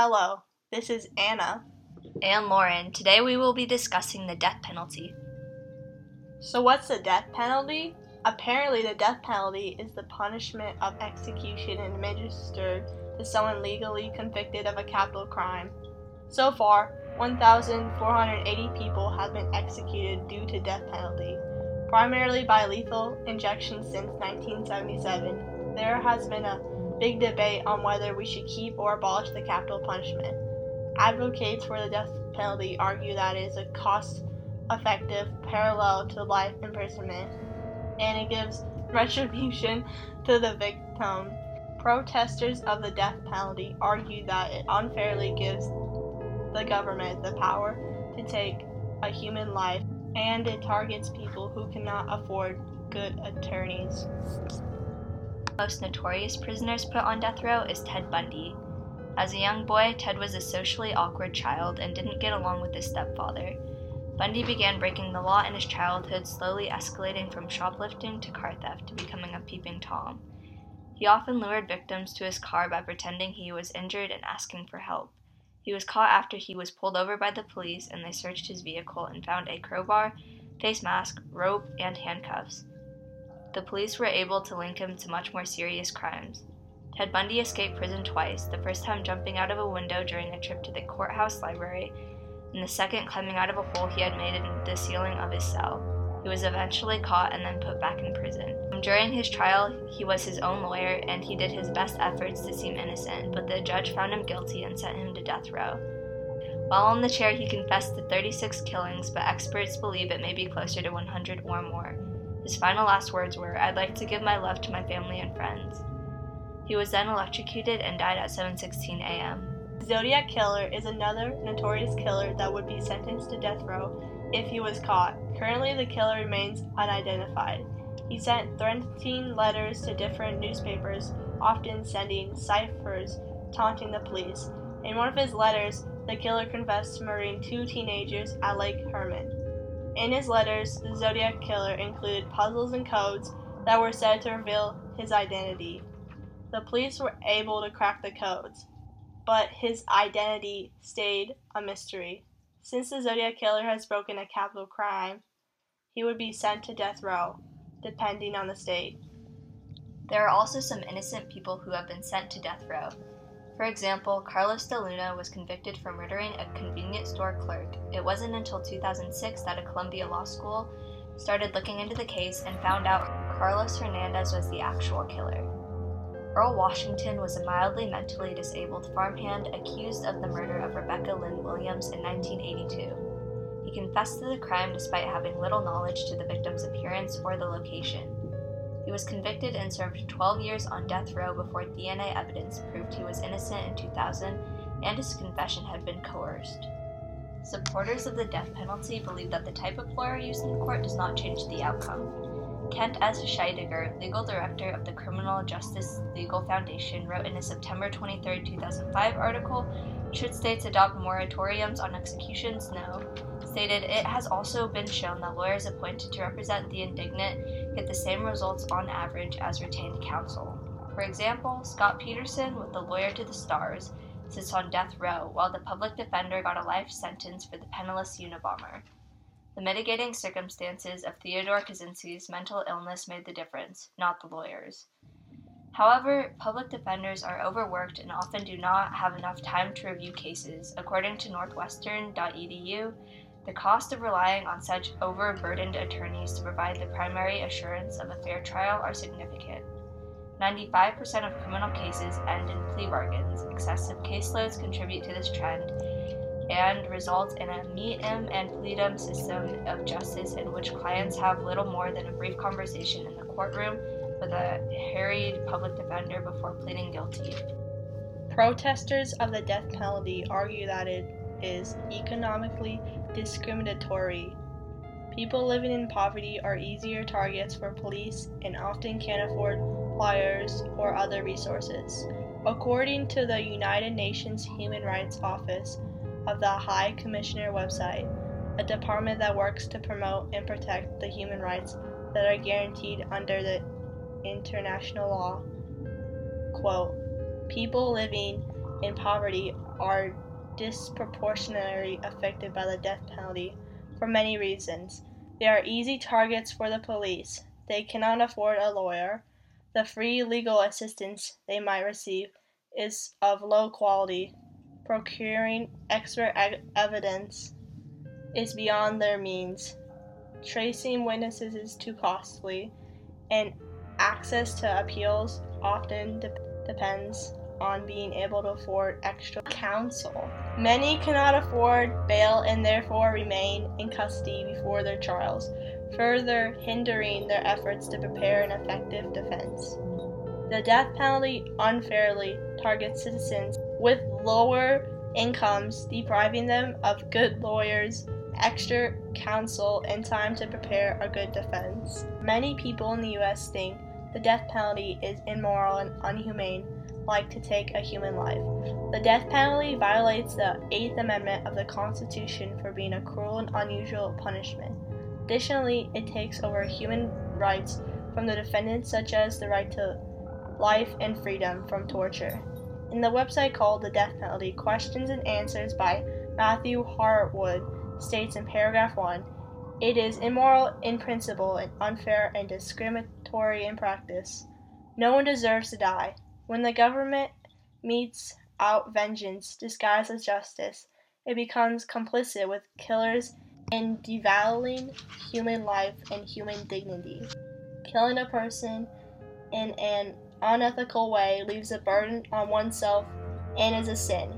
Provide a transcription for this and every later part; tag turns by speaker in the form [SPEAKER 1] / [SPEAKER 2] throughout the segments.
[SPEAKER 1] Hello, this is Anna.
[SPEAKER 2] And Lauren. Today we will be discussing the death penalty.
[SPEAKER 1] So, what's the death penalty? Apparently, the death penalty is the punishment of execution and administered to someone legally convicted of a capital crime. So far, 1,480 people have been executed due to death penalty, primarily by lethal injection since 1977. There has been a big debate on whether we should keep or abolish the capital punishment. Advocates for the death penalty argue that it is a cost effective parallel to life imprisonment and it gives retribution to the victim. Protesters of the death penalty argue that it unfairly gives the government the power to take a human life and it targets people who cannot afford good attorneys.
[SPEAKER 2] Most notorious prisoners put on death row is Ted Bundy. As a young boy, Ted was a socially awkward child and didn't get along with his stepfather. Bundy began breaking the law in his childhood, slowly escalating from shoplifting to car theft to becoming a peeping Tom. He often lured victims to his car by pretending he was injured and asking for help. He was caught after he was pulled over by the police and they searched his vehicle and found a crowbar, face mask, rope, and handcuffs. The police were able to link him to much more serious crimes. Ted Bundy escaped prison twice, the first time jumping out of a window during a trip to the courthouse library, and the second climbing out of a hole he had made in the ceiling of his cell. He was eventually caught and then put back in prison. During his trial, he was his own lawyer and he did his best efforts to seem innocent, but the judge found him guilty and sent him to death row. While on the chair, he confessed to 36 killings, but experts believe it may be closer to 100 or more. His final last words were, I'd like to give my love to my family and friends. He was then electrocuted and died at 7:16 a.m.
[SPEAKER 1] Zodiac Killer is another notorious killer that would be sentenced to death row if he was caught. Currently, the killer remains unidentified. He sent threatening letters to different newspapers, often sending ciphers taunting the police. In one of his letters, the killer confessed to murdering two teenagers at Lake Herman. In his letters, the Zodiac Killer included puzzles and codes that were said to reveal his identity. The police were able to crack the codes but his identity stayed a mystery. Since the Zodiac Killer has broken a capital crime, he would be sent to death row, depending on the state.
[SPEAKER 2] There are also some innocent people who have been sent to death row. For example, Carlos de Luna was convicted for murdering a convenience store clerk. It wasn't until 2006 that a Columbia Law School started looking into the case and found out Carlos Hernandez was the actual killer. Earl Washington was a mildly mentally disabled farmhand accused of the murder of Rebecca Lynn Williams in 1982. He confessed to the crime despite having little knowledge to the victim's appearance or the location. He was convicted and served 12 years on death row before DNA evidence proved he was innocent in 2000 and his confession had been coerced. Supporters of the death penalty believe that the type of lawyer used in court does not change the outcome. Kent S. Scheidegger, legal director of the Criminal Justice Legal Foundation, wrote in a September 23, 2005 article, Should states adopt moratoriums on executions? No. Stated, It has also been shown that lawyers appointed to represent the indignant get the same results on average as retained counsel. For example, Scott Peterson, with the Lawyer to the Stars, sits on death row, while the public defender got a life sentence for the penniless Unabomber. The mitigating circumstances of Theodore Kaczynski's mental illness made the difference, not the lawyers. However, public defenders are overworked and often do not have enough time to review cases. According to northwestern.edu, the cost of relying on such overburdened attorneys to provide the primary assurance of a fair trial are significant. 95% of criminal cases end in plea bargains. Excessive caseloads contribute to this trend, and results in a meet-em and plead-em system of justice in which clients have little more than a brief conversation in the courtroom with a harried public defender before pleading guilty.
[SPEAKER 1] Protesters of the death penalty argue that it is economically discriminatory. People living in poverty are easier targets for police and often can't afford lawyers or other resources. According to the United Nations Human Rights Office, of the High Commissioner website, a department that works to promote and protect the human rights that are guaranteed under the international law. Quote, People living in poverty are disproportionately affected by the death penalty for many reasons. They are easy targets for the police. They cannot afford a lawyer. The free legal assistance they might receive is of low quality. Procuring expert evidence is beyond their means. Tracing witnesses is too costly, and access to appeals often de- depends on being able to afford extra counsel. Many cannot afford bail and therefore remain in custody before their trials, further hindering their efforts to prepare an effective defense. The death penalty unfairly targets citizens with lower incomes, depriving them of good lawyers, extra counsel, and time to prepare a good defense. Many people in the US think the death penalty is immoral and unhumane, like to take a human life. The death penalty violates the Eighth Amendment of the Constitution for being a cruel and unusual punishment. Additionally, it takes over human rights from the defendant, such as the right to life and freedom from torture. In the website called The Death Penalty, Questions and Answers by Matthew Harwood states in paragraph 1 It is immoral in principle and unfair and discriminatory in practice. No one deserves to die. When the government metes out vengeance disguised as justice, it becomes complicit with killers in devaluing human life and human dignity. Killing a person in an unethical way leaves a burden on oneself and is a sin.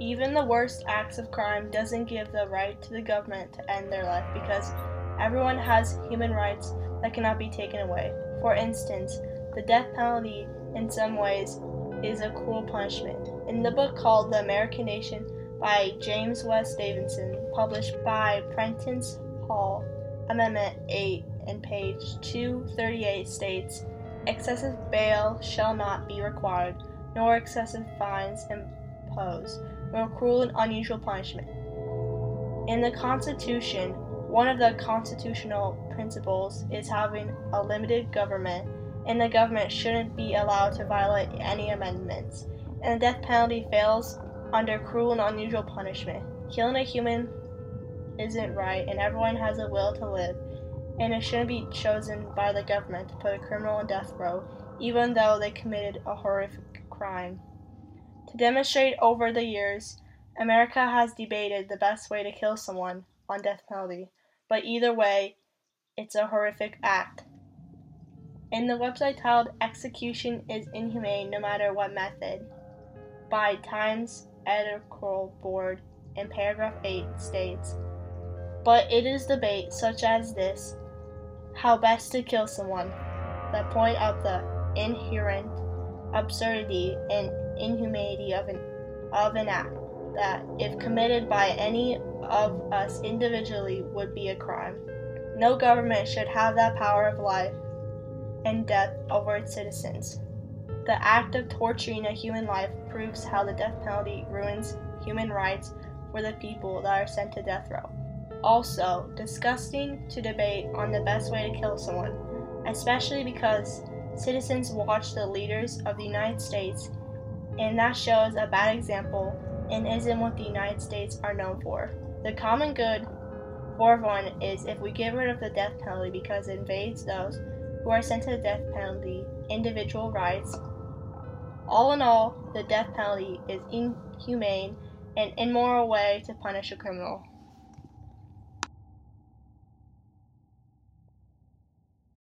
[SPEAKER 1] Even the worst acts of crime doesn't give the right to the government to end their life because everyone has human rights that cannot be taken away. For instance, the death penalty in some ways is a cruel punishment. In the book called The American Nation by James West Davidson, published by Prentice Hall, Amendment 8 and page 238 states excessive bail shall not be required, nor excessive fines imposed nor cruel and unusual punishment. In the Constitution, one of the constitutional principles is having a limited government, and the government shouldn't be allowed to violate any amendments. And the death penalty fails under cruel and unusual punishment. Killing a human isn't right, and everyone has a will to live, and it shouldn't be chosen by the government to put a criminal on death row, even though they committed a horrific crime. To demonstrate over the years, America has debated the best way to kill someone on death penalty, but either way, it's a horrific act. In the website titled Execution is Inhumane No Matter What Method, by Times Editorial Board, in paragraph 8 states, But it is debate such as this how best to kill someone that point out the inherent absurdity and inhumanity of an, of an act that, if committed by any of us individually, would be a crime. No government should have that power of life and death over its citizens. The act of torturing a human life proves how the death penalty ruins human rights for the people that are sent to death row. Also, disgusting to debate on the best way to kill someone, especially because citizens watch the leaders of the United States and that shows a bad example and isn't what the United States are known for. The common good for one is if we get rid of the death penalty because it invades those who are sent to the death penalty individual rights. All in all, the death penalty is inhumane and immoral way to punish a criminal.